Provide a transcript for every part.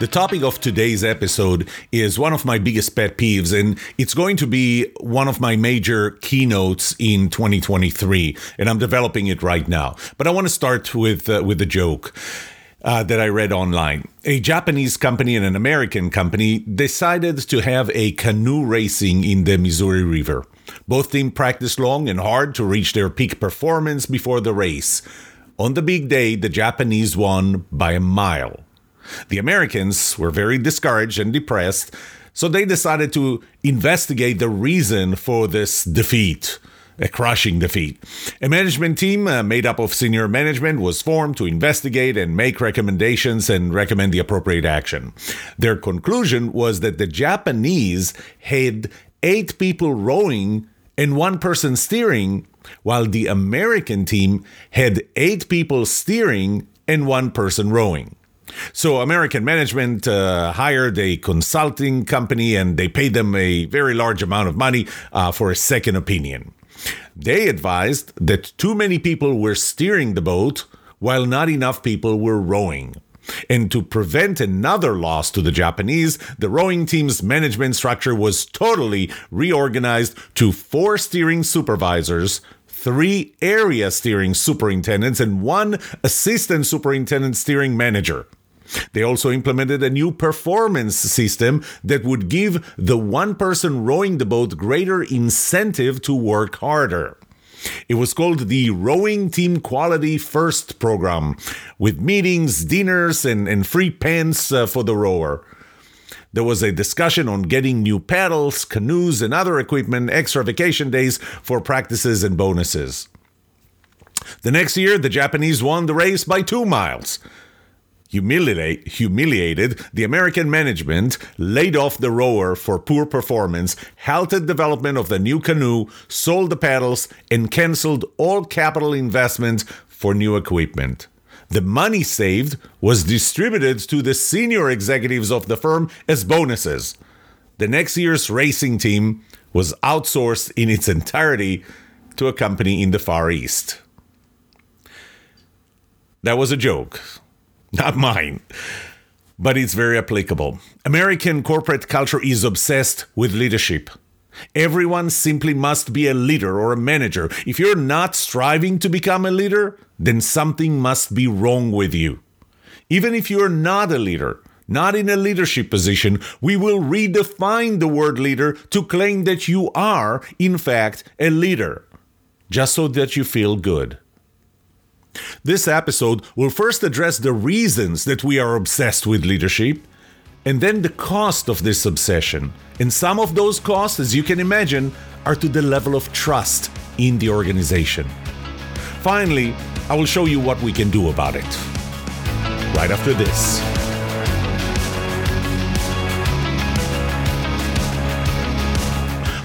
The topic of today's episode is one of my biggest pet peeves, and it's going to be one of my major keynotes in 2023. And I'm developing it right now. But I want to start with uh, with a joke. Uh, that I read online. A Japanese company and an American company decided to have a canoe racing in the Missouri River. Both teams practiced long and hard to reach their peak performance before the race. On the big day, the Japanese won by a mile. The Americans were very discouraged and depressed, so they decided to investigate the reason for this defeat. A crushing defeat. A management team uh, made up of senior management was formed to investigate and make recommendations and recommend the appropriate action. Their conclusion was that the Japanese had eight people rowing and one person steering, while the American team had eight people steering and one person rowing. So American management uh, hired a consulting company and they paid them a very large amount of money uh, for a second opinion. They advised that too many people were steering the boat while not enough people were rowing. And to prevent another loss to the Japanese, the rowing team's management structure was totally reorganized to four steering supervisors, three area steering superintendents, and one assistant superintendent steering manager. They also implemented a new performance system that would give the one person rowing the boat greater incentive to work harder. It was called the Rowing Team Quality First program, with meetings, dinners, and, and free pants uh, for the rower. There was a discussion on getting new paddles, canoes, and other equipment, extra vacation days for practices and bonuses. The next year, the Japanese won the race by two miles humiliate, humiliated, the American management laid off the rower for poor performance, halted development of the new canoe, sold the paddles, and canceled all capital investment for new equipment. The money saved was distributed to the senior executives of the firm as bonuses. The next year's racing team was outsourced in its entirety to a company in the Far East. That was a joke not mine. But it's very applicable. American corporate culture is obsessed with leadership. Everyone simply must be a leader or a manager. If you're not striving to become a leader, then something must be wrong with you. Even if you're not a leader, not in a leadership position, we will redefine the word leader to claim that you are, in fact, a leader, just so that you feel good. This episode will first address the reasons that we are obsessed with leadership, and then the cost of this obsession. And some of those costs, as you can imagine, are to the level of trust in the organization. Finally, I will show you what we can do about it. Right after this.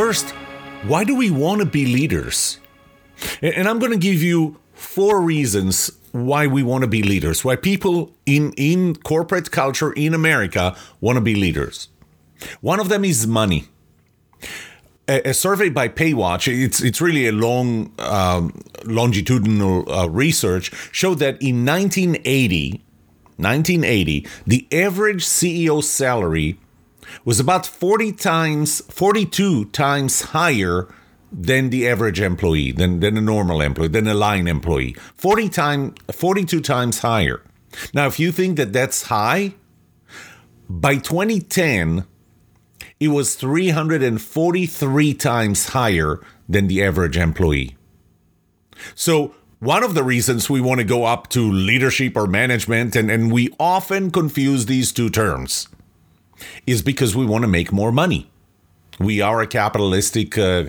First, why do we want to be leaders? And I'm going to give you four reasons why we want to be leaders, why people in, in corporate culture in America want to be leaders. One of them is money. A, a survey by Paywatch, it's, it's really a long um, longitudinal uh, research, showed that in 1980, 1980, the average CEO salary was about 40 times, 42 times higher than the average employee, than, than a normal employee, than a line employee. 40 time, 42 times higher. Now, if you think that that's high, by 2010, it was 343 times higher than the average employee. So, one of the reasons we want to go up to leadership or management, and, and we often confuse these two terms is because we want to make more money. We are a capitalistic uh,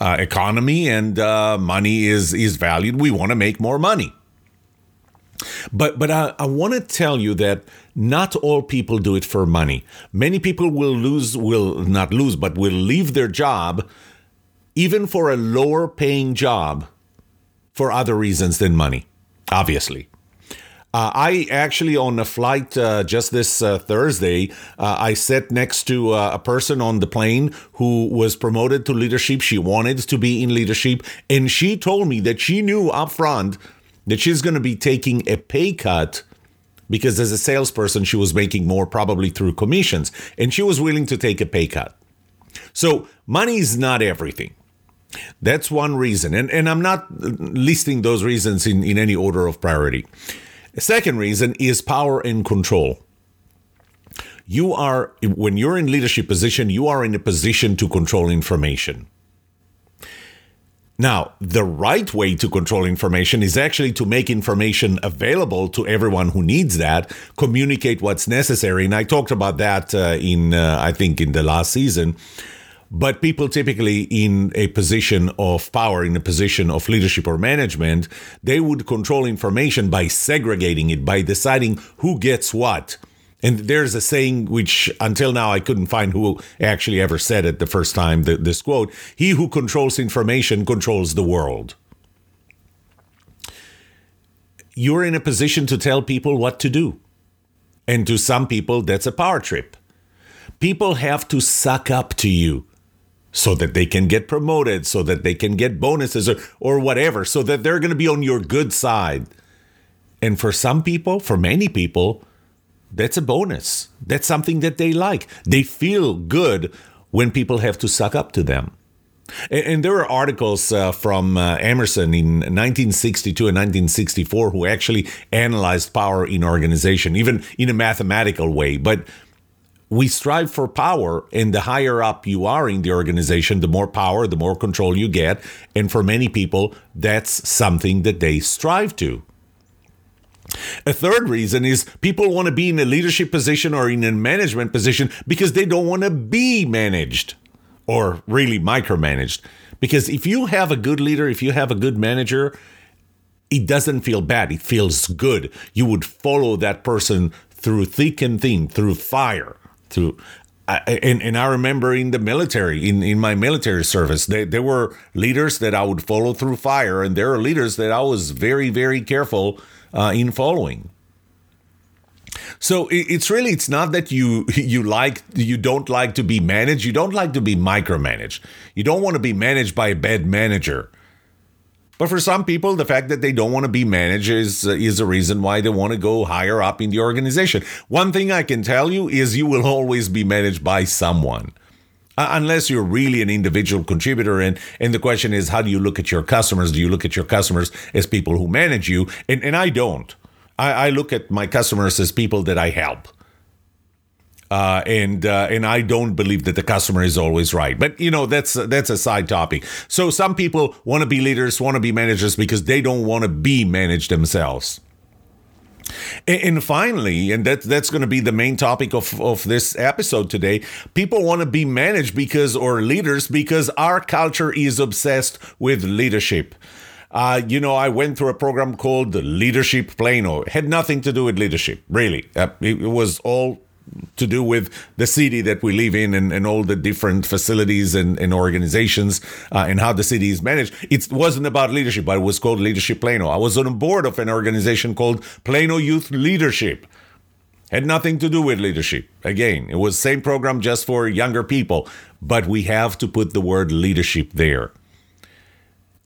uh, economy, and uh, money is is valued. We want to make more money. But but I, I want to tell you that not all people do it for money. Many people will lose will not lose, but will leave their job even for a lower paying job for other reasons than money, obviously. Uh, I actually, on a flight uh, just this uh, Thursday, uh, I sat next to uh, a person on the plane who was promoted to leadership. She wanted to be in leadership, and she told me that she knew up front that she's going to be taking a pay cut because as a salesperson, she was making more probably through commissions, and she was willing to take a pay cut. So, money is not everything. That's one reason. And, and I'm not listing those reasons in, in any order of priority. The second reason is power and control. You are, when you're in leadership position, you are in a position to control information. Now, the right way to control information is actually to make information available to everyone who needs that, communicate what's necessary. And I talked about that uh, in, uh, I think, in the last season but people typically in a position of power, in a position of leadership or management, they would control information by segregating it, by deciding who gets what. And there's a saying which until now I couldn't find who actually ever said it the first time, the, this quote He who controls information controls the world. You're in a position to tell people what to do. And to some people, that's a power trip. People have to suck up to you so that they can get promoted, so that they can get bonuses or, or whatever, so that they're going to be on your good side. And for some people, for many people, that's a bonus. That's something that they like. They feel good when people have to suck up to them. And, there are articles uh, from uh, Emerson in 1962 and 1964 who actually analyzed power in organization, even in a mathematical way. But we strive for power and the higher up you are in the organization the more power the more control you get. And for many people that's something that they strive to. A third reason is people want to be in a leadership position or in a management position because they don't want to be managed or really micromanaged. Because if you have a good leader if you have a good manager it doesn't feel bad it feels good. You would follow that person through thick and thin through fire to and, and I remember in the military, in, in my military service, they, there were leaders that I would follow through fire, and there are leaders that I was very, very careful uh, in following. So it's really it's not that you you like you don't like to be managed, you don't like to be micromanaged. You don't want to be managed by a bad manager. But for some people, the fact that they don't want to be managed is, uh, is a reason why they want to go higher up in the organization. One thing I can tell you is you will always be managed by someone. Uh, unless you're really an individual contributor and and the question is how do you look at your customers do you look at your customers as people who manage you and and i don't i, I look at my customers as people that i help uh, and uh, and I don't believe that the customer is always right. But you know that's that's a side topic. So some people want to be leaders, want to be managers because they don't want to be managed themselves. And, finally, and that that's going to be the main topic of of this episode today. People want to be managed because or leaders because our culture is obsessed with leadership. Uh, you know, I went through a program called Leadership Plano. It had nothing to do with leadership, really. Uh, it, it was all to do with the city that we live in and, and all the different facilities and, and organizations uh, and how the city is managed. It wasn't about leadership, but it was called Leadership Plano. I was on a board of an organization called Plano Youth Leadership. Had nothing to do with leadership. Again, it was same program just for younger people, but we have to put the word leadership there.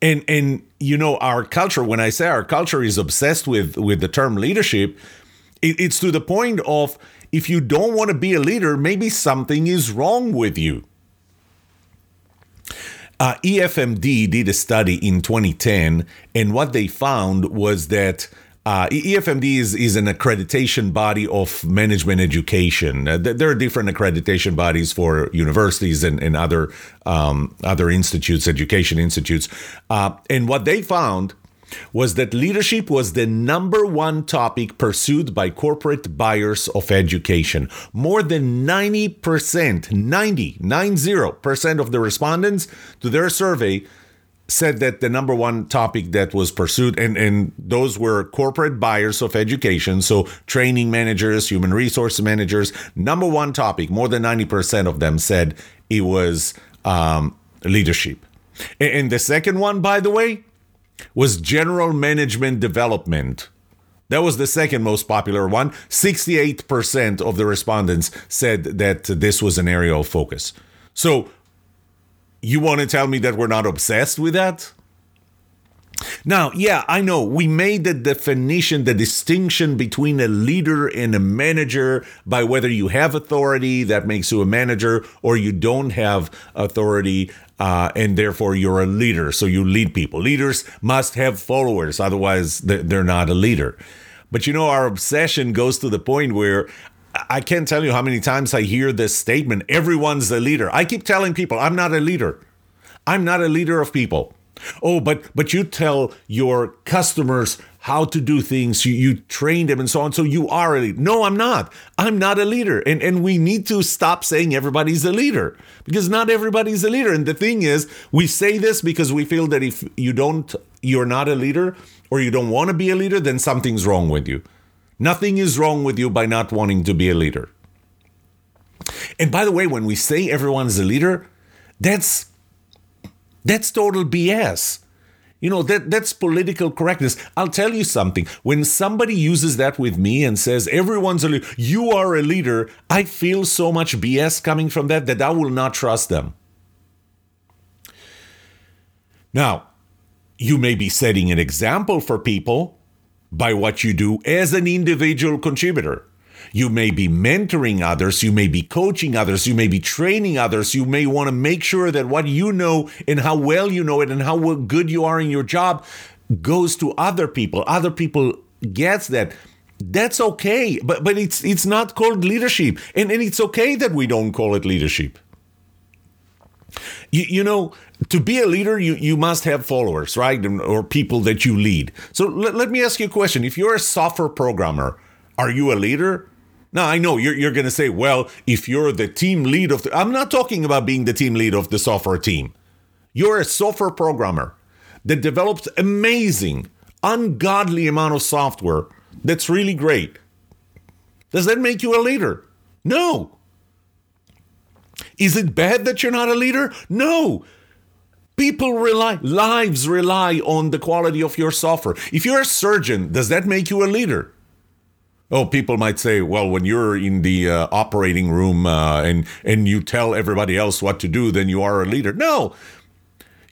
And and you know our culture. When I say our culture is obsessed with with the term leadership, it, it's to the point of if you don't want to be a leader, maybe something is wrong with you. Uh, EFMD did a study in 2010, and what they found was that uh, EFMD is, is an accreditation body of management education. Uh, there are different accreditation bodies for universities and, and other um, other institutes, education institutes. Uh, and what they found was that leadership was the number one topic pursued by corporate buyers of education. More than 90%, 90, 90% of the respondents to their survey said that the number one topic that was pursued, and, and those were corporate buyers of education, so training managers, human resource managers. Number one topic, more than 90% of them said it was um, leadership. And, and the second one, by the way, was general management development. That was the second most popular one. 68% of the respondents said that this was an area of focus. So, you want to tell me that we're not obsessed with that? Now, yeah, I know we made the definition, the distinction between a leader and a manager by whether you have authority, that makes you a manager, or you don't have authority, uh, and therefore you're a leader. So you lead people. Leaders must have followers, otherwise, they're not a leader. But you know, our obsession goes to the point where I can't tell you how many times I hear this statement everyone's a leader. I keep telling people, I'm not a leader. I'm not a leader of people. Oh, but but you tell your customers how to do things. You, you train them and so on. So you are a leader. No, I'm not. I'm not a leader. And and we need to stop saying everybody's a leader because not everybody's a leader. And the thing is, we say this because we feel that if you don't, you're not a leader or you don't want to be a leader, then something's wrong with you. Nothing is wrong with you by not wanting to be a leader. And by the way, when we say everyone's a leader, that's that's total BS. You know, that that's political correctness. I'll tell you something. When somebody uses that with me and says everyone's a leader, you are a leader, I feel so much BS coming from that that I will not trust them. Now, you may be setting an example for people by what you do as an individual contributor. You may be mentoring others, you may be coaching others, you may be training others, you may want to make sure that what you know and how well you know it and how good you are in your job goes to other people. Other people gets that. That's okay, but but it's it's not called leadership. And, and it's okay that we don't call it leadership. You, you know, to be a leader, you, you must have followers, right? Or people that you lead. So let, let me ask you a question. If you're a software programmer, are you a leader? Now, I know you're, you're going to say, well, if you're the team lead of the, I'm not talking about being the team lead of the software team. You're a software programmer that develops amazing, ungodly amount of software that's really great. Does that make you a leader? No. Is it bad that you're not a leader? No. People rely, lives rely on the quality of your software. If you're a surgeon, does that make you a leader? Oh, people might say, well, when you're in the uh, operating room uh, and and you tell everybody else what to do, then you are a leader. No,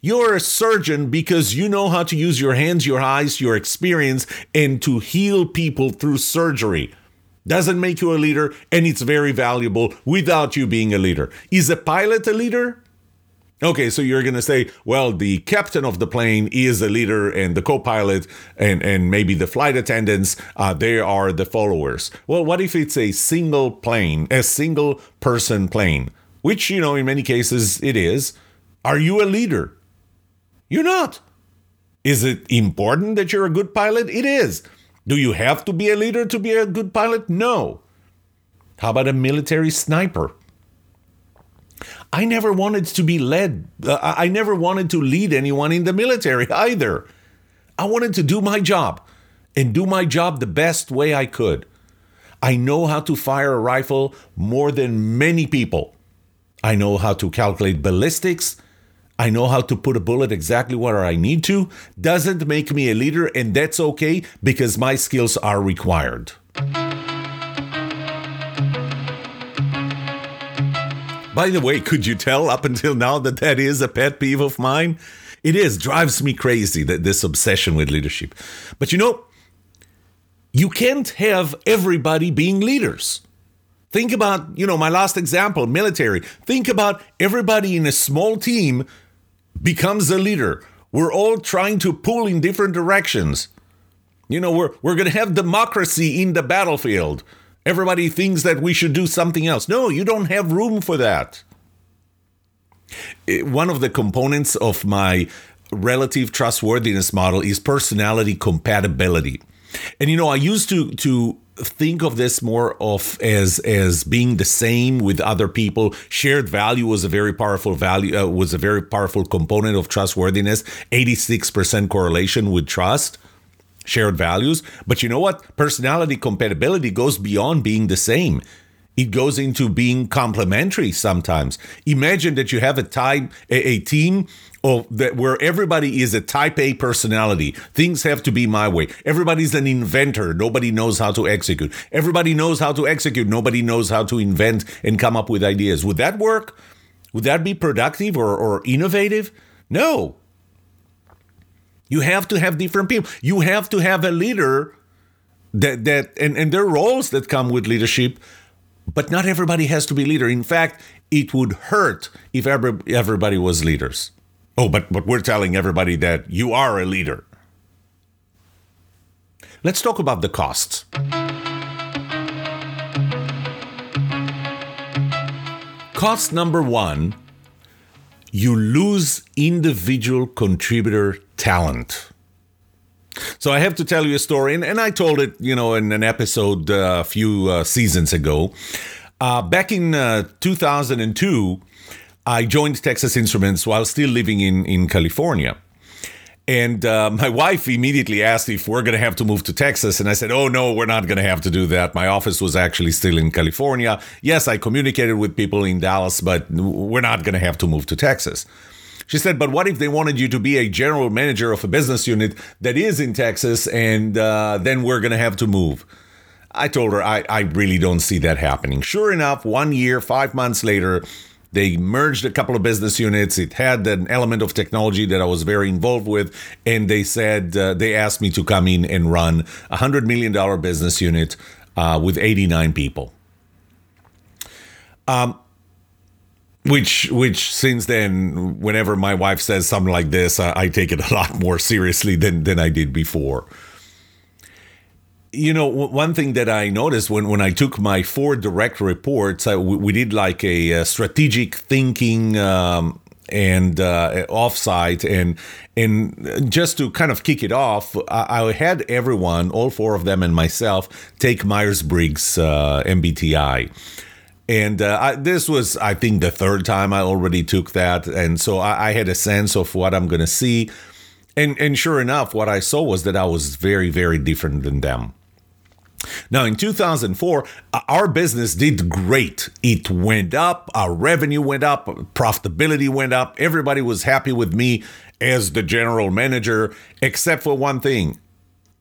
you're a surgeon because you know how to use your hands, your eyes, your experience, and to heal people through surgery. Doesn't make you a leader, and it's very valuable without you being a leader. Is a pilot a leader? Okay, so you're gonna say, well, the captain of the plane is the leader, and the co-pilot, and and maybe the flight attendants, uh, they are the followers. Well, what if it's a single plane, a single person plane, which you know in many cases it is? Are you a leader? You're not. Is it important that you're a good pilot? It is. Do you have to be a leader to be a good pilot? No. How about a military sniper? I never wanted to be led. Uh, I never wanted to lead anyone in the military either. I wanted to do my job and do my job the best way I could. I know how to fire a rifle more than many people. I know how to calculate ballistics. I know how to put a bullet exactly where I need to. Doesn't make me a leader, and that's okay because my skills are required. By the way, could you tell up until now that that is a pet peeve of mine? It is, drives me crazy that this obsession with leadership. But you know, you can't have everybody being leaders. Think about, you know, my last example, military. Think about everybody in a small team becomes a leader. We're all trying to pull in different directions. You know, we're we're going to have democracy in the battlefield. Everybody thinks that we should do something else. No, you don't have room for that. One of the components of my relative trustworthiness model is personality compatibility. And you know, I used to to think of this more of as as being the same with other people. Shared value was a very powerful value uh, was a very powerful component of trustworthiness. Eighty six percent correlation with trust. Shared values, but you know what? Personality compatibility goes beyond being the same it goes into being complementary sometimes. Imagine that you have a type a, a team of that where everybody is a type A personality. Things have to be my way. Everybody's an inventor. Nobody knows how to execute. Everybody knows how to execute. Nobody knows how to invent and come up with ideas. Would that work? Would that be productive or, or innovative? No. You have to have different people. You have to have a leader that that and, and there are roles that come with leadership but not everybody has to be leader. In fact, it would hurt if every, everybody was leaders. Oh, but, but we're telling everybody that you are a leader. Let's talk about the costs. Cost number one you lose individual contributor talent. So I have to tell you a story, and, and I told it, you know, in an episode uh, a few uh, seasons ago. Uh, back in uh, 2002, I joined Texas Instruments while still living in, in California. And uh, my wife immediately asked if we're going to have to move to Texas. And I said, Oh, no, we're not going to have to do that. My office was actually still in California. Yes, I communicated with people in Dallas, but we're not going to have to move to Texas. She said, but what if they wanted you to be a general manager of a business unit that is in Texas and uh, then we're going to have to move? I told her, I, I really don't see that happening. Sure enough, one year, five months later, they merged a couple of business units. It had an element of technology that I was very involved with. And they said, uh, they asked me to come in and run a $100 million business unit uh, with 89 people. Um, which which since then whenever my wife says something like this I, I, take it a lot more seriously than than i did before. You know one thing that i noticed when when i took my four direct reports I, we, we, did like a, a strategic thinking um, and uh, offsite and and just to kind of kick it off I, I, had everyone all four of them and myself take myers-briggs uh, mbti and uh, I, this was, I think, the third time I already took that, and so I, I had a sense of what I'm going to see. And and sure enough, what I saw was that I was very, very different than them. Now, in 2004, our business did great. It went up, our revenue went up, profitability went up. Everybody was happy with me as the general manager, except for one thing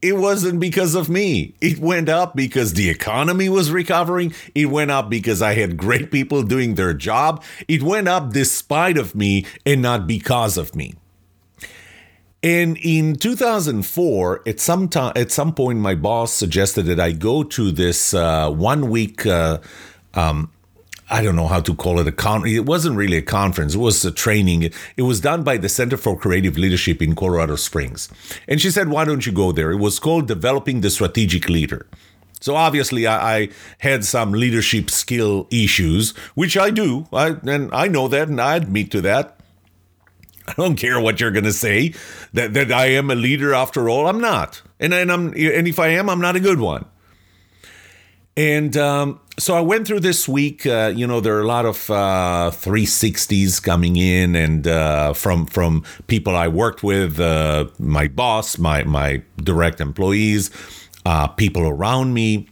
it wasn't because of me. It went up because the economy was recovering. It went up because I had great people doing their job. It went up despite of me and not because of me. And in 2004, at some time, at some point, my boss suggested that I go to this uh, one week uh, um, I don't know how to call it a con. It wasn't really a conference. It was a training. It was done by the Center for Creative Leadership in Colorado Springs. And she said, "Why don't you go there?" It was called Developing the Strategic Leader. So obviously, I, I had some leadership skill issues, which I do, I, and I know that, and I admit to that. I don't care what you're going to say that that I am a leader after all. I'm not, and and I'm and if I am, I'm not a good one. And um, so I went through this week. Uh, you know, there are a lot of uh, 360s coming in, and uh, from from people I worked with, uh, my boss, my my direct employees, uh, people around me,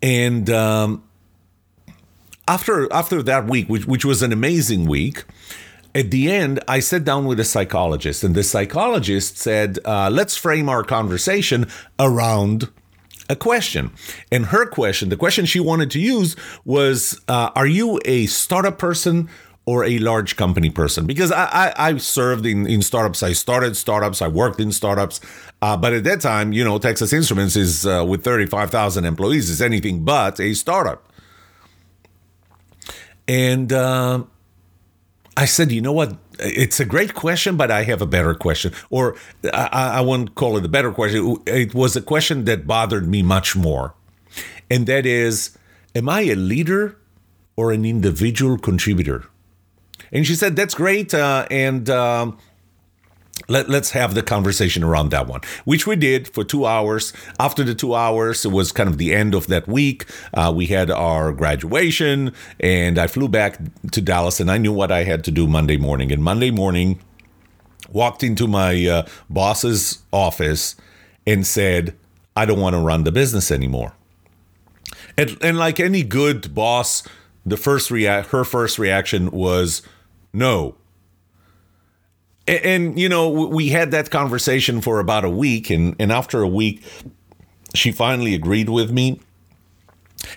and um, after after that week, which which was an amazing week. At the end, I sat down with a psychologist, and the psychologist said, uh, "Let's frame our conversation around a question. And her question, the question she wanted to use was uh, Are you a startup person? Or a large company person because I, I, I served in, in startups. I started startups. I worked in startups. Uh, but at that time, you know, Texas Instruments is uh, with 35,000 employees is anything but a startup. And uh, I said, you know what? It's a great question, but I have a better question. Or I, I won't call it a better question. It was a question that bothered me much more. And that is Am I a leader or an individual contributor? And she said, That's great. Uh, and um, let, let's have the conversation around that one, which we did for two hours. After the two hours, it was kind of the end of that week. Uh, we had our graduation, and I flew back to Dallas, and I knew what I had to do Monday morning. And Monday morning, walked into my uh, boss's office and said, I don't want to run the business anymore. And, and like any good boss, the first rea- her first reaction was no and, and, you know we had that conversation for about a week and and after a week she finally agreed with me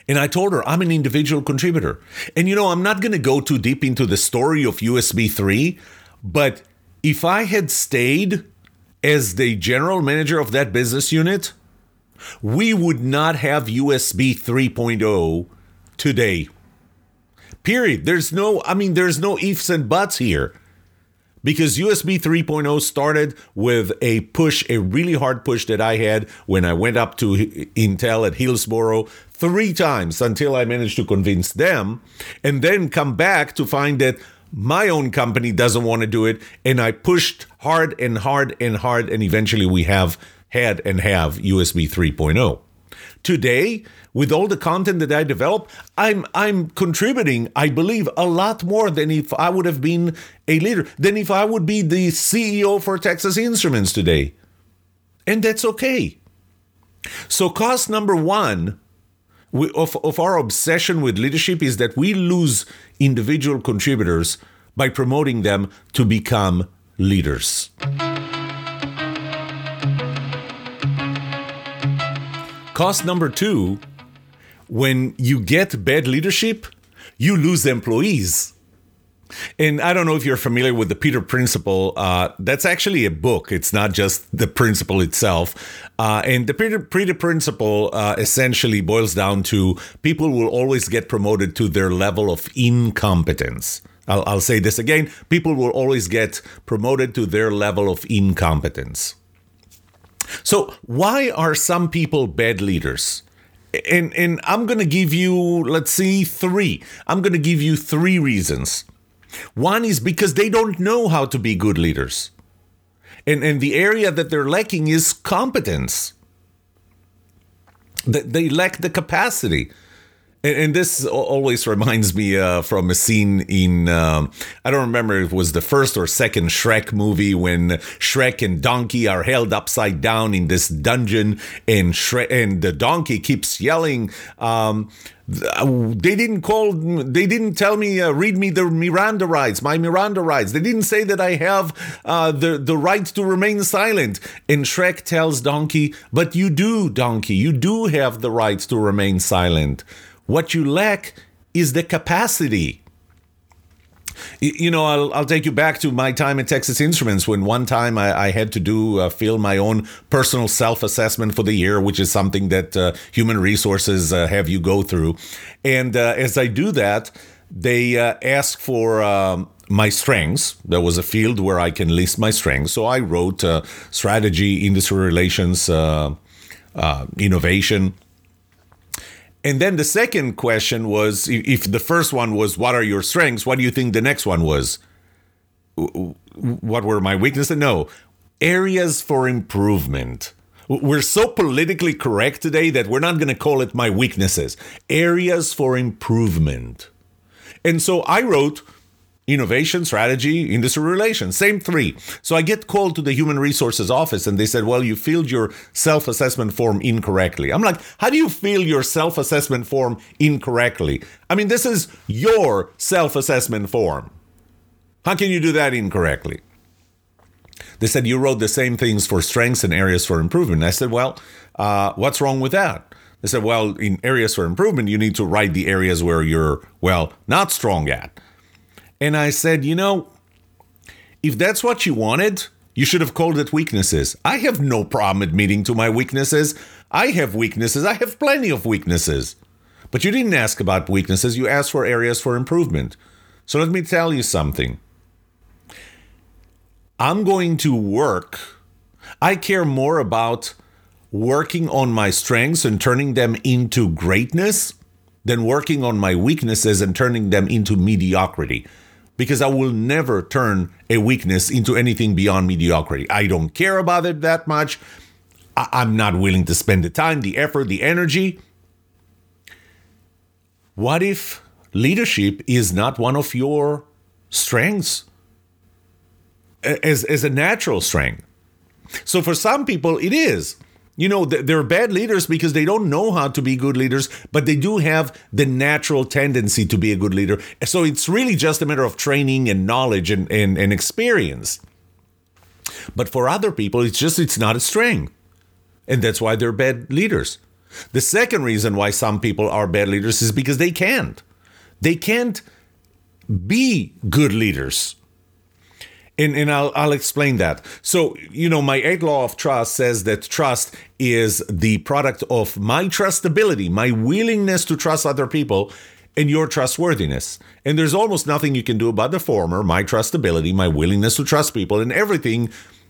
and I told her I'm an individual contributor. And you know, I'm not going to go too deep into the story of USB 3, but if I had stayed as the general manager of that business unit, we would not have USB 3.0 today. Period. There's no, I mean, there's no ifs and buts here because USB 3.0 started with a push, a really hard push that I had when I went up to Intel at Hillsboro three times until I managed to convince them, and then come back to find that my own company doesn't want to do it. And I pushed hard and hard and hard, and eventually we have had and have USB 3.0. Today, with all the content that I develop, I'm I'm contributing, I believe, a lot more than if I would have been a leader, than if I would be the CEO for Texas Instruments today. And that's okay. So cost number one of, of our obsession with leadership is that we lose individual contributors by promoting them to become leaders. Cost number two when you get bad leadership, you lose employees. And I don't know if you're familiar with the Peter Principle. Uh, that's actually a book. It's not just the principle itself. Uh, and the Peter, Peter Principle uh, essentially boils down to people will always get promoted to their level of incompetence. I'll, I'll say this again people will always get promoted to their level of incompetence. So, why are some people bad leaders? And and I'm going to give you let's see 3. I'm going to give you 3 reasons. One is because they don't know how to be good leaders. And and the area that they're lacking is competence. They lack the capacity. And, and this always reminds me uh, from a scene in, um, I don't remember if it was the first or second Shrek movie when Shrek and Donkey are held upside down in this dungeon and Shrek, and the donkey keeps yelling, um, they didn't call they didn't tell me uh, read me the miranda rights my miranda rights. They didn't say that i have uh, the the right to remain silent. And shrek tells donkey but you do donkey you do have the right to remain silent what you lack is the capacity. You know, I'll, I'll take you back to my time at Texas Instruments when one time I, I had to do uh, fill my own personal self assessment for the year, which is something that uh, human resources uh, have you go through. And uh, as I do that, they uh, ask for um, my strengths. There was a field where I can list my strengths. So I wrote uh, strategy, industry relations, innovation and then the second question was if the first one was, What are your strengths? What do you think the next one was? What were my weaknesses? No, areas for improvement. We're so politically correct today that we're not going to call it my weaknesses, areas for improvement. And so I wrote innovation, strategy, industry relations, same three. So I get called to the human resources office and they said, Well, you filled your self assessment form incorrectly. I'm like, How do you fill your self assessment form incorrectly? I mean, this is your self assessment form. How can you do that incorrectly? They said, You wrote the same things for strengths and areas for improvement. I said, Well, uh, what's wrong with that? They said, Well, in areas for improvement, you need to write the areas where you're, well, not strong at. And I said, you know, if that's what you wanted, you should have called it weaknesses. I have no problem admitting to my weaknesses. I have weaknesses. I have plenty of weaknesses. But you didn't ask about weaknesses, you asked for areas for improvement. So let me tell you something. I'm going to work. I care more about working on my strengths and turning them into greatness than working on my weaknesses and turning them into mediocrity because I will never turn a weakness into anything beyond mediocrity. I don't care about it that much. I- I'm not willing to spend the time, the effort, the energy. What if leadership is not one of your strengths as, as a natural strength? So for some people, it is. You know, they're bad leaders because they don't know how to be good leaders, but they do have the natural tendency to be a good leader. So it's really just a matter of training and knowledge and, and, and experience. But for other people, it's just it's not a strength. And that's why they're bad leaders. The second reason why some people are bad leaders is because they can't. They can't be good leaders. And, and I'll, I'll explain that. So, you know, my eighth law of trust says that trust is the product of my trustability, my willingness to trust other people, and your trustworthiness. And there's almost nothing you can do about the former, my trustability, my willingness to trust people, and everything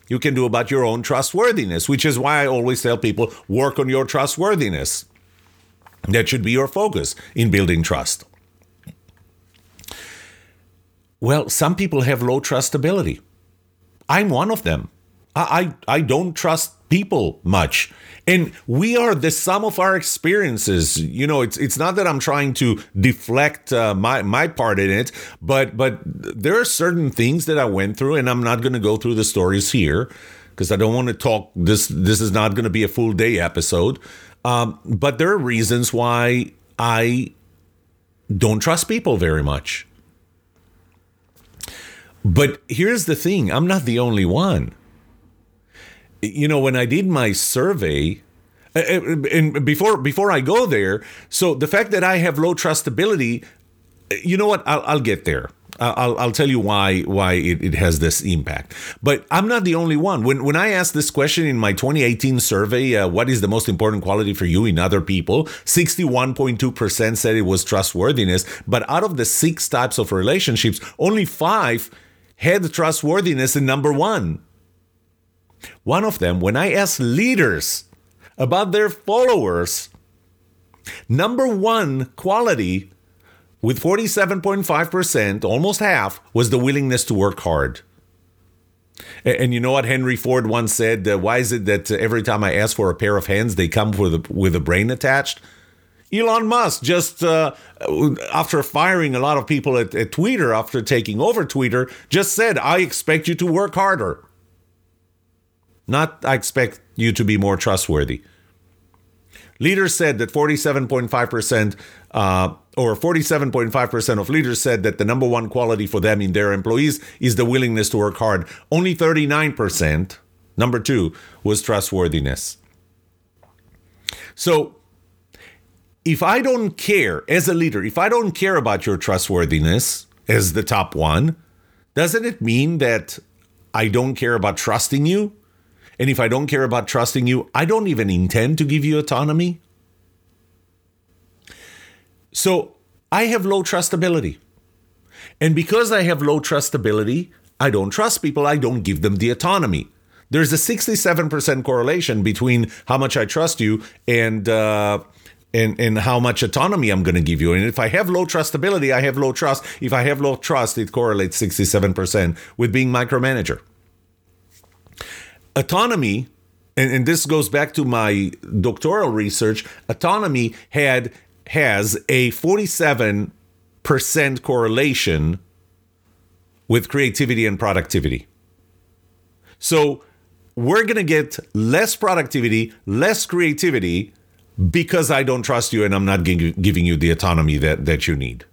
you can do about your own trustworthiness, which is why I always tell people work on your trustworthiness. That should be your focus in building trust. Well, some people have low trustability. I'm one of them. I, I, I don't trust people much. And we are the sum of our experiences. You know, it's it's not that I'm trying to deflect uh, my my part in it, but but there are certain things that I went through, and I'm not going to go through the stories here because I don't want to talk. This this is not going to be a full day episode. Um, but there are reasons why I don't trust people very much. But here's the thing I'm not the only one. You know, when I did my survey, uh, uh, and before before I go there, so the fact that I have low trustability, you know what? I'll, I'll get there. I'll, I'll tell you why why it, it has this impact. But I'm not the only one. When when I asked this question in my 2018 survey, uh, what is the most important quality for you in other people? 61.2% said it was trustworthiness. But out of the six types of relationships, only five had trustworthiness in number one. One of them, when I asked leaders about their followers, number one quality with 47.5%, almost half, was the willingness to work hard. And you know what Henry Ford once said? Uh, why is it that every time I ask for a pair of hands, they come with a, with a brain attached? Elon Musk just uh, after firing a lot of people at, at Twitter after taking over Twitter just said, "I expect you to work harder." Not I expect you to be more trustworthy. Leaders said that 47.5% uh, or 47.5% of leaders said that the number one quality for them in their employees is the willingness to work hard. Only 39%, number two, was trustworthiness. So if I don't care as a leader, if I don't care about your trustworthiness as the top one, doesn't it mean that I don't care about trusting you? And if I don't care about trusting you, I don't even intend to give you autonomy? So I have low trustability. And because I have low trustability, I don't trust people, I don't give them the autonomy. There's a 67% correlation between how much I trust you and uh, and, and how much autonomy I'm going to give you. And if I have low trustability, I have low trust. If I have low trust, it correlates 67% with being micromanager. Autonomy, and, and this goes back to my doctoral research, autonomy had has a 47% correlation with creativity and productivity. So we're going to get less productivity, less creativity because I don't trust you and I'm not giving you the autonomy that, that you need.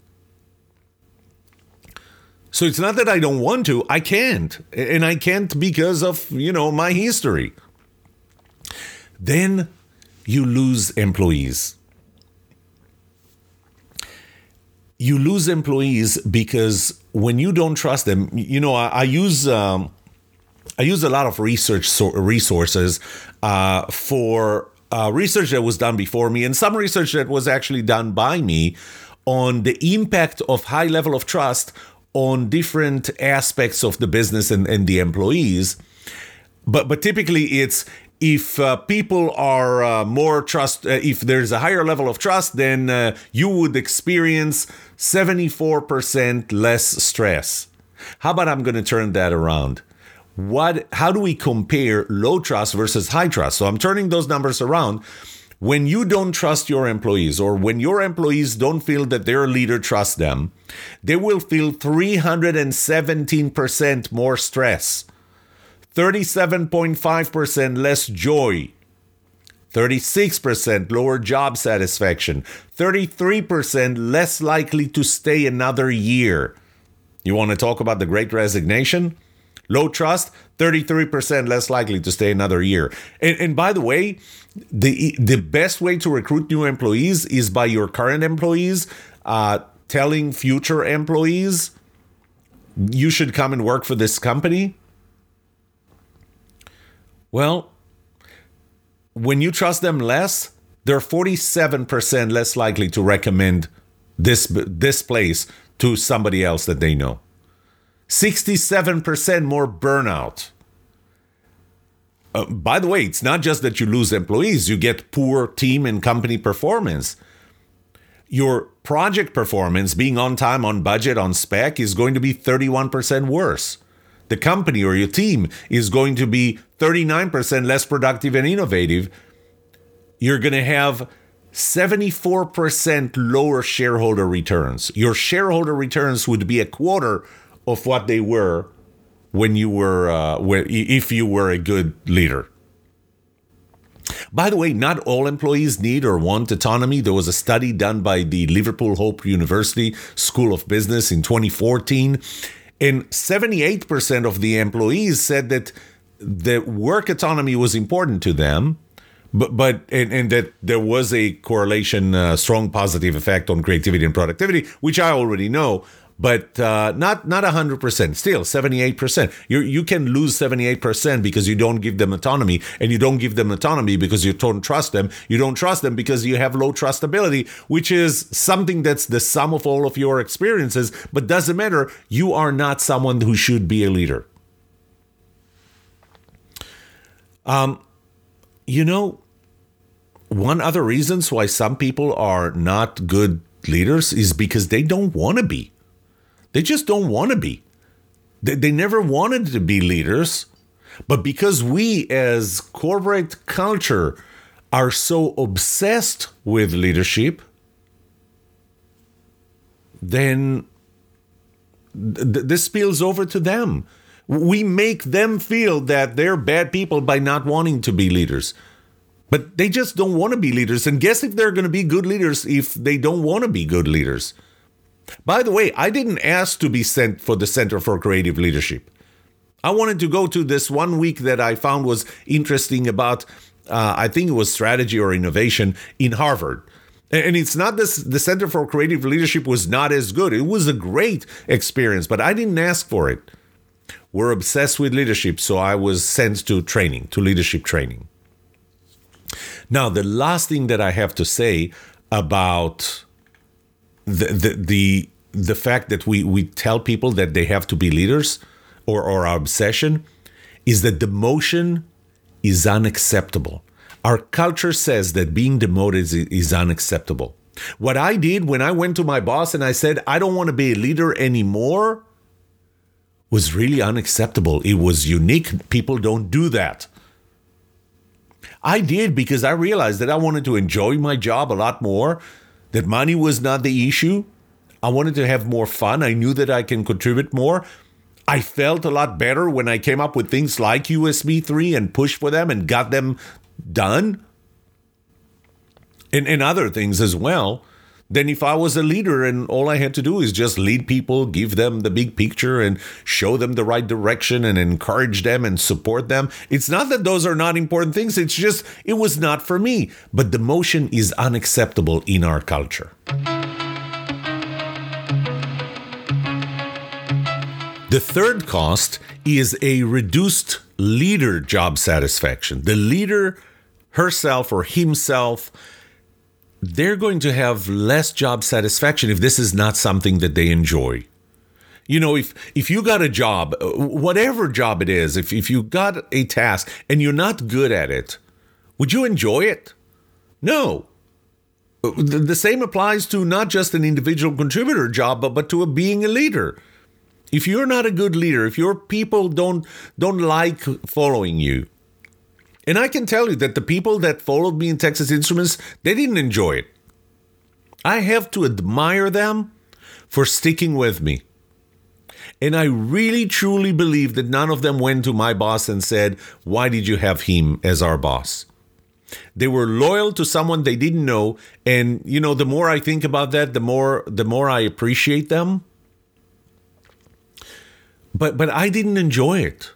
So it's not that I don't want to, I can't. And I can't because of, you know, my history. Then you lose employees. You lose employees because when you don't trust them, you know, I, I use um, I use a lot of research so- resources uh, for uh, research that was done before me and some research that was actually done by me on the impact of high level of trust on different aspects of the business and, and the employees. But but typically it's if uh, people are uh, more trust, uh, if there's a higher level of trust, then uh, you would experience 74% less stress. How about I'm going to turn that around? What how do we compare low trust versus high trust? So I'm turning those numbers around. When you don't trust your employees or when your employees don't feel that their leader trusts them, they will feel 317% more stress, 37.5% less joy, 36% lower job satisfaction, 33% less likely to stay another year. You want to talk about the great resignation? Low trust, 33% less likely to stay another year. And, and, by the way, the the best way to recruit new employees is by your current employees uh, telling future employees you should come and work for this company. Well, when you trust them less, they're 47% less likely to recommend this this place to somebody else that they know. 67% more burnout. Uh, by the way, it's not just that you lose employees, you get poor team and company performance. Your project performance, being on time, on budget, on spec, is going to be 31% worse. The company or your team is going to be 39% less productive and innovative. You're going to have 74% lower shareholder returns. Your shareholder returns would be a quarter of what they were when you were uh, if you were a good leader. By the way, not all employees need or want autonomy. There was a study done by the Liverpool Hope University School of Business in 2014, and 78% of the employees said that the work autonomy was important to them. But, but and, and that there was a correlation, uh, strong positive effect on creativity and productivity, which I already know but uh, not not hundred percent. Still, seventy eight percent. You you can lose seventy eight percent because you don't give them autonomy, and you don't give them autonomy because you don't trust them. You don't trust them because you have low trustability, which is something that's the sum of all of your experiences. But doesn't matter. You are not someone who should be a leader. Um, you know, one other reasons why some people are not good leaders is because they don't want to be. They just don't want to be. They, they never wanted to be leaders. But because we as corporate culture are so obsessed with leadership, then th- this spills over to them. We make them feel that they're bad people by not wanting to be leaders. But they just don't want to be leaders. And guess if they're going to be good leaders if they don't want to be good leaders? By the way, I didn't ask to be sent for the Center for Creative Leadership. I wanted to go to this one week that I found was interesting about, uh, I think it was strategy or innovation in Harvard. And it's not this, the Center for Creative Leadership was not as good. It was a great experience, but I didn't ask for it. We're obsessed with leadership, so I was sent to training, to leadership training. Now, the last thing that I have to say about the the the, the fact that we we tell people that they have to be leaders or or our obsession is that demotion is unacceptable. Our culture says that being demoted is, is unacceptable. What I did when I went to my boss and I said, I don't want to be a leader anymore, was really unacceptable. It was unique. People don't do that. I did because I realized that I wanted to enjoy my job a lot more that money was not the issue. I wanted to have more fun. I knew that I can contribute more. I felt a lot better when I came up with things like USB 3 and pushed for them and got them done. And, and other things as well than if I was a leader and all I had to do is just lead people, give them the big picture, and show them the right direction and encourage them and support them. It's not that those are not important things, it's just it was not for me. But demotion is unacceptable in our culture. The third cost is a reduced leader job satisfaction. The leader herself or himself they're going to have less job satisfaction if this is not something that they enjoy. You know, if if you got a job, uh, whatever job it is, if if you got a task and you're not good at it, would you enjoy it? No. the same applies to not just an individual contributor job, but, but to a being a leader. If you're not a good leader, if your people don't don't like following you, and I can tell you that the people that followed me in Texas Instruments, they didn't enjoy it. I have to admire them for sticking with me. And I really truly believe that none of them went to my boss and said, Why did you have him as our boss? They were loyal to someone they didn't know. And you know, the more I think about that, the more the more I appreciate them. But but I didn't enjoy it.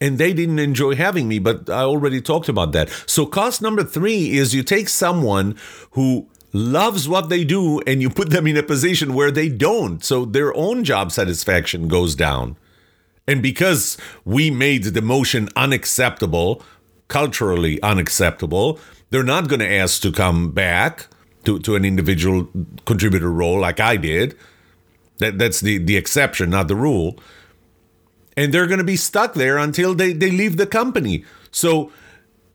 And they didn't enjoy having me, but I already talked about that. So cost number three is you take someone who loves what they do and you put them in a position where they don't. So their own job satisfaction goes down. And because we made the motion unacceptable, culturally unacceptable, they're not going to ask to come back to, to an individual contributor role like I did. That, that's the, the exception, not the rule. And they're going to be stuck there until they, they leave the company. So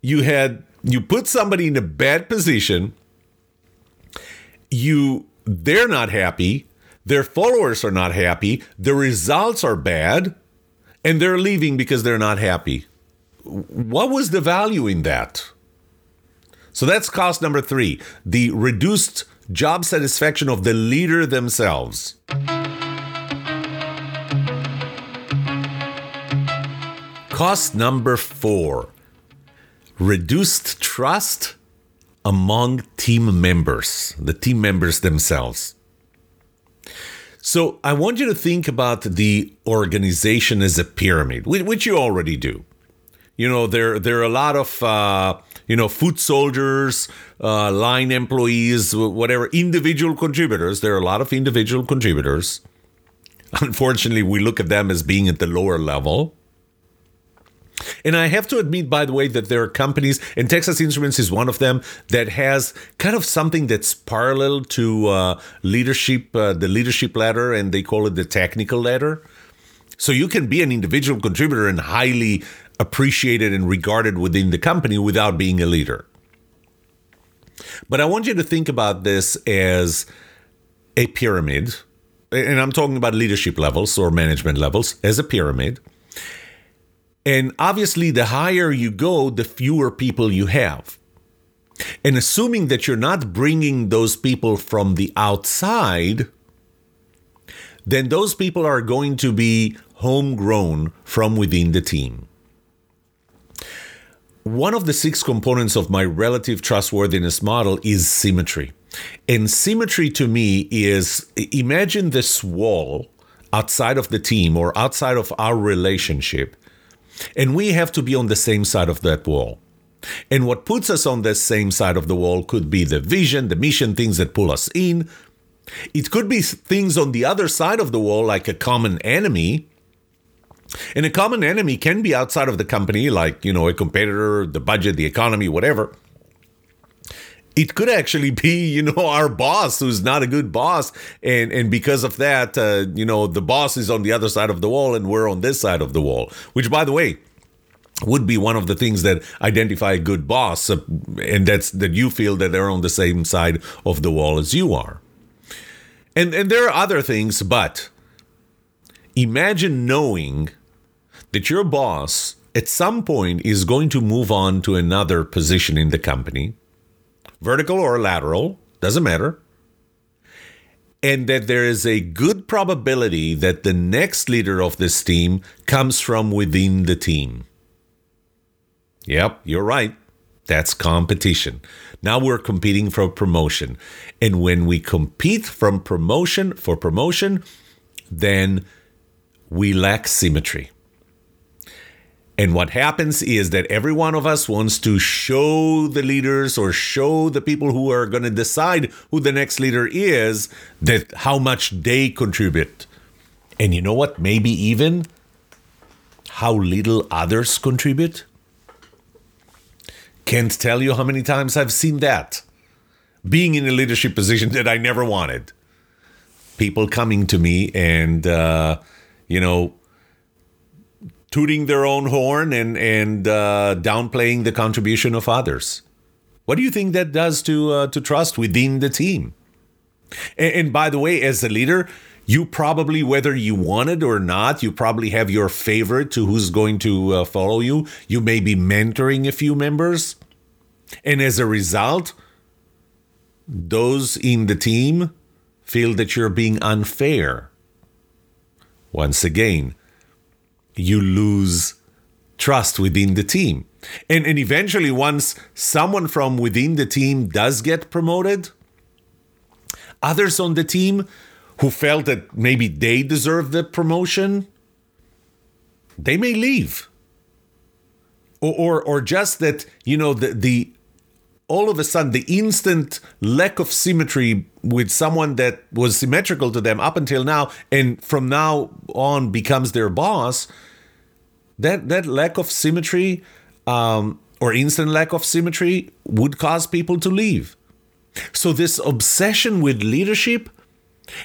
you had you put somebody in a bad position you they're not happy, their followers are not happy, the results are bad, and they're leaving because they're not happy. What was the value in that? So that's cost number 3, the reduced job satisfaction of the leader themselves. Cost number 4, reduced trust among team members, the team members themselves. So I want you to think about the organization as a pyramid, which you already do. You know, there there are a lot of uh, you know foot soldiers, uh, line employees, whatever individual contributors. There are a lot of individual contributors. Unfortunately, we look at them as being at the lower level. And I have to admit, by the way, that there are companies, and Texas Instruments is one of them, that has kind of something that's parallel to uh, leadership, uh, the leadership ladder, and they call it the technical ladder. So you can be an individual contributor and highly appreciated and regarded within the company without being a leader. But I want you to think about this as a pyramid, and I'm talking about leadership levels or management levels as a pyramid and obviously, the higher you go, the fewer people you have. And assuming that you're not bringing those people from the outside, then those people are going to be homegrown from within the team. One of the six components of my relative trustworthiness model is symmetry. And symmetry to me is imagine this wall outside of the team or outside of our relationship and we have to be on the same side of that wall. And what puts us on the same side of the wall could be the vision, the mission, things that pull us in. It could be things on the other side of the wall, like a common enemy. And a common enemy can be outside of the company, like, you know, a competitor, the budget, the economy, whatever it could actually be you know our boss who's not a good boss. And and because of that uh, you know the boss is on the other side of the wall and we're on this side of the wall which by the way would be one of the things that identify a good boss uh, and that's that you feel that they're on the same side of the wall as you are. And and there are other things but imagine knowing that your boss at some point is going to move on to another position in the company vertical or lateral, doesn't matter. And that there is a good probability that the next leader of this team comes from within the team. Yep, you're right. That's competition. Now we're competing for promotion. And when we compete from promotion for promotion, then we lack symmetry. And what happens is that every one of us wants to show the leaders or show the people who are going to decide who the next leader is that how much they contribute. And you know what? Maybe even how little others contribute. Can't tell you how many times I've seen that. Being in a leadership position that I never wanted. People coming to me and, uh, you know, tooting their own horn and and uh, downplaying the contribution of others. What do you think that does to uh, to trust within the team? And, and by the way, as a leader, you probably, whether you want it or not, you probably have your favorite to who's going to uh, follow you. You may be mentoring a few members. And as a result, those in the team feel that you're being unfair. Once again, you lose trust within the team. And, and eventually, once someone from within the team does get promoted, others on the team who felt that maybe they deserve the promotion, they may leave. Or, or, or just that, you know, the, the all of a sudden the instant lack of symmetry with someone that was symmetrical to them up until now and from now on becomes their boss that that lack of symmetry um, or instant lack of symmetry would cause people to leave so this obsession with leadership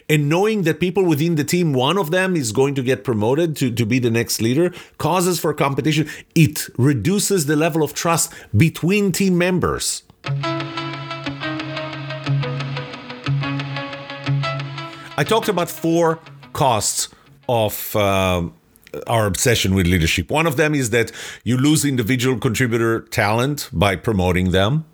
and knowing that people within the team, one of them is going to get promoted to, to be the next leader, causes for competition. It reduces the level of trust between team members. I talked about four costs of uh, our obsession with leadership. One of them is that you lose individual contributor talent by promoting them.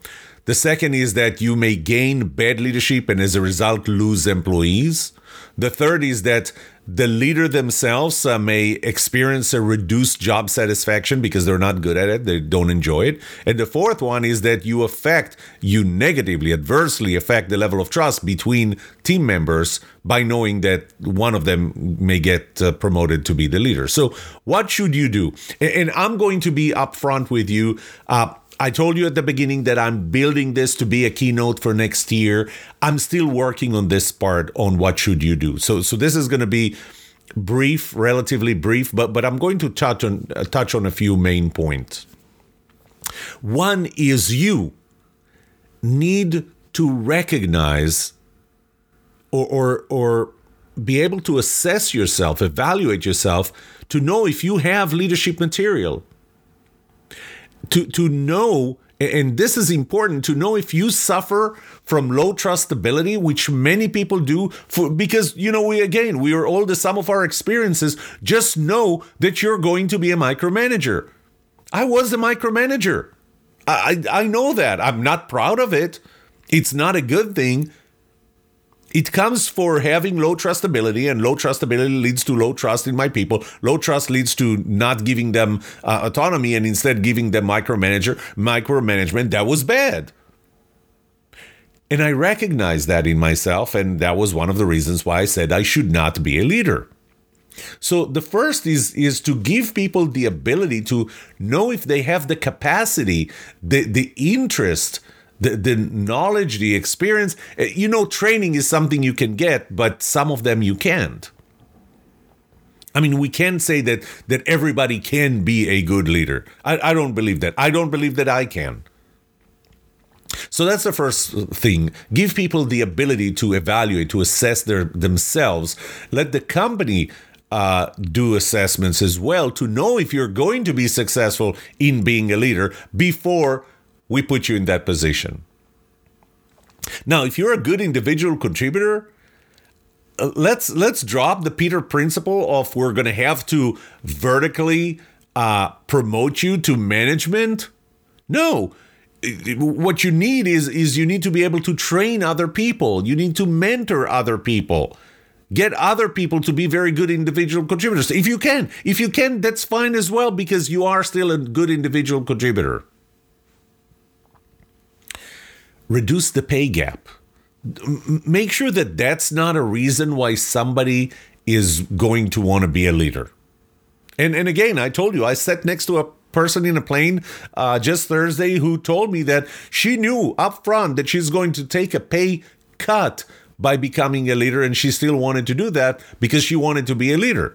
The second is that you may gain bad leadership and as a result lose employees. The third is that the leader themselves uh, may experience a reduced job satisfaction because they're not good at it, they don't enjoy it. And the fourth one is that you affect, you negatively, adversely affect the level of trust between team members by knowing that one of them may get uh, promoted to be the leader. So, what should you do? And I'm going to be upfront with you. Uh, I told you at the beginning that I'm building this to be a keynote for next year. I'm still working on this part on what should you do. So so this is going to be brief, relatively brief, but but I'm going to touch on uh, touch on a few main points. One is you need to recognize or or or be able to assess yourself, evaluate yourself to know if you have leadership material to to know and this is important to know if you suffer from low trustability which many people do for, because you know we again we are all the sum of our experiences. Just know that you're going to be a micromanager. I was a micromanager. I, I, I know that. I'm not proud of it. It's not a good thing it comes for having low trustability, and low trustability leads to low trust in my people. Low trust leads to not giving them uh, autonomy and instead giving them micromanager micromanagement. That was bad. And I recognize that in myself, and that was one of the reasons why I said I should not be a leader. So the first is is to give people the ability to know if they have the capacity, the the interest the, the knowledge, the experience. Eh, you know, training is something you can get, but some of them you can't. I mean, we can say that that everybody can be a good leader. I, I don't believe that. I don't believe that I can. So that's the first thing. Give people the ability to evaluate, to assess their themselves. Let the company uh, do assessments as well to know if you're going to be successful in being a leader before we put you in that position. Now, if you're a good individual contributor, uh, let's let's drop the Peter principle of we're going to have to vertically uh, promote you to management. No, what you need is is you need to be able to train other people. You need to mentor other people. Get other people to be very good individual contributors. If you can, if you can, that's fine as well because you are still a good individual contributor reduce the pay gap. Make sure that that's not a reason why somebody is going to want to be a leader. And and again, I told you I sat next to a person in a plane uh, just Thursday who told me that she knew up front that she's going to take a pay cut by becoming a leader, and she still wanted to do that because she wanted to be a leader.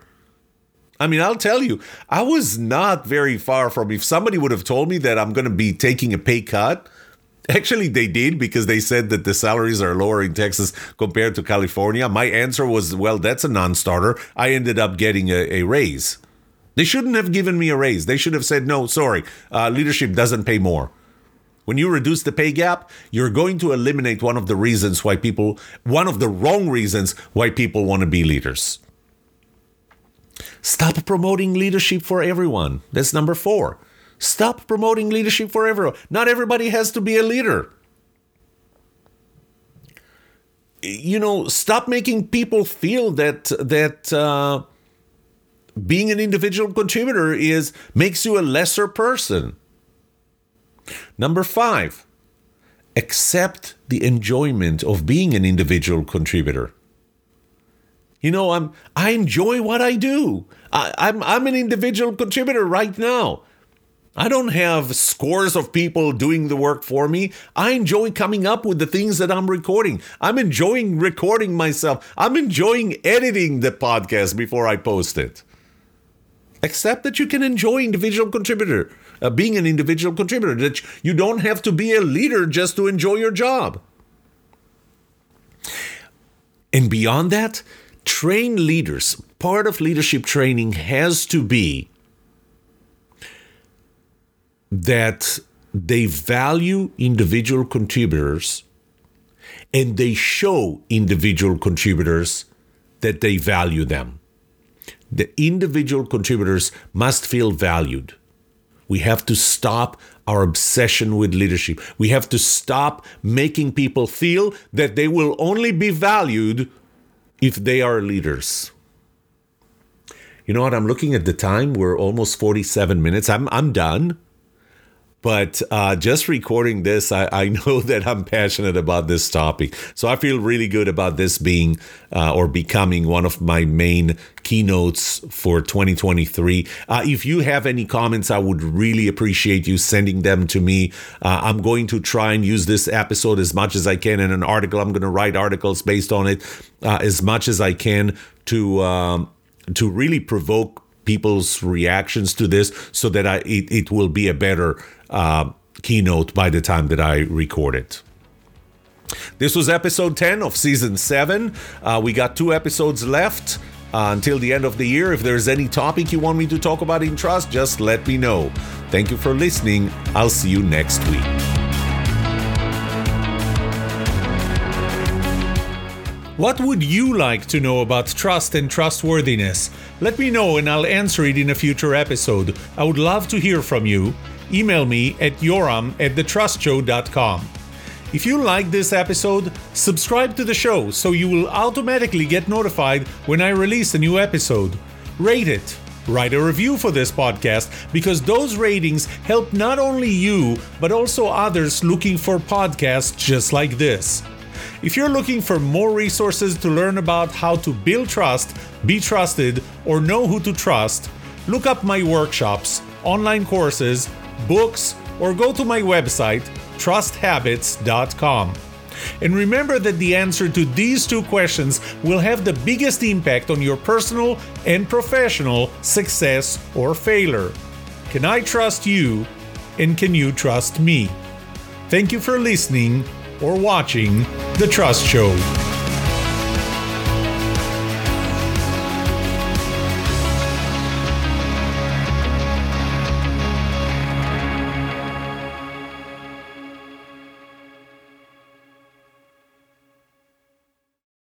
I mean, I'll tell you, I was not very far from if somebody would have told me that I'm going to be taking a pay cut Actually, they did because they said that the salaries are lower in Texas compared to California. My answer was, well, that's a non starter. I ended up getting a, a, raise. They shouldn't have given me a raise. They should have said, no, sorry, uh, leadership doesn't pay more. When you reduce the pay gap, you're going to eliminate one of the reasons why people, one of the wrong reasons why people want to be leaders. Stop promoting leadership for everyone. That's number four. Stop promoting leadership for everyone. Not everybody has to be a leader. You know, stop making people feel that that uh, being an individual contributor is makes you a lesser person. Number five, accept the enjoyment of being an individual contributor. You know, I'm I enjoy what I do. I, I'm I'm an individual contributor right now. I don't have scores of people doing the work for me. I enjoy coming up with the things that I'm recording. I'm enjoying recording myself. I'm enjoying editing the podcast before I post it. Accept that you can enjoy individual contributor, uh, being an individual contributor, that you don't have to be a leader just to enjoy your job. And beyond that, train leaders. Part of leadership training has to be that they value individual contributors and they show individual contributors that they value them. The individual contributors must feel valued. We have to stop our obsession with leadership. We have to stop making people feel that they will only be valued if they are leaders. You know what? I'm looking at the time. We're almost 47 minutes. I'm I'm done. But uh, just recording this, I, I, know that I'm passionate about this topic. So I feel really good about this being uh, or becoming one of my main keynotes for 2023. Uh, if you have any comments, I would really appreciate you sending them to me. Uh, I'm going to try and use this episode as much as I can in an article. I'm going to write articles based on it uh, as much as I can to um, to really provoke people's reactions to this so that I, it, it will be a better uh, keynote by the time that I record it. This was episode 10 of season 7. Uh, we got two episodes left uh, until the end of the year. If there's any topic you want me to talk about in trust, just let me know. Thank you for listening. I'll see you next week. What would you like to know about trust and trustworthiness? Let me know and I'll answer it in a future episode. I would love to hear from you. Email me at yoram at thetrustshow.com. If you like this episode, subscribe to the show so you will automatically get notified when I release a new episode. Rate it. Write a review for this podcast because those ratings help not only you, but also others looking for podcasts just like this. If you're looking for more resources to learn about how to build trust, be trusted, or know who to trust, look up my workshops, online courses, books, or go to my website, trusthabits.com. And remember that the answer to these two questions will have the biggest impact on your personal and professional success or failure. Can I trust you? And can you trust me? Thank you for listening or watching The Trust Show.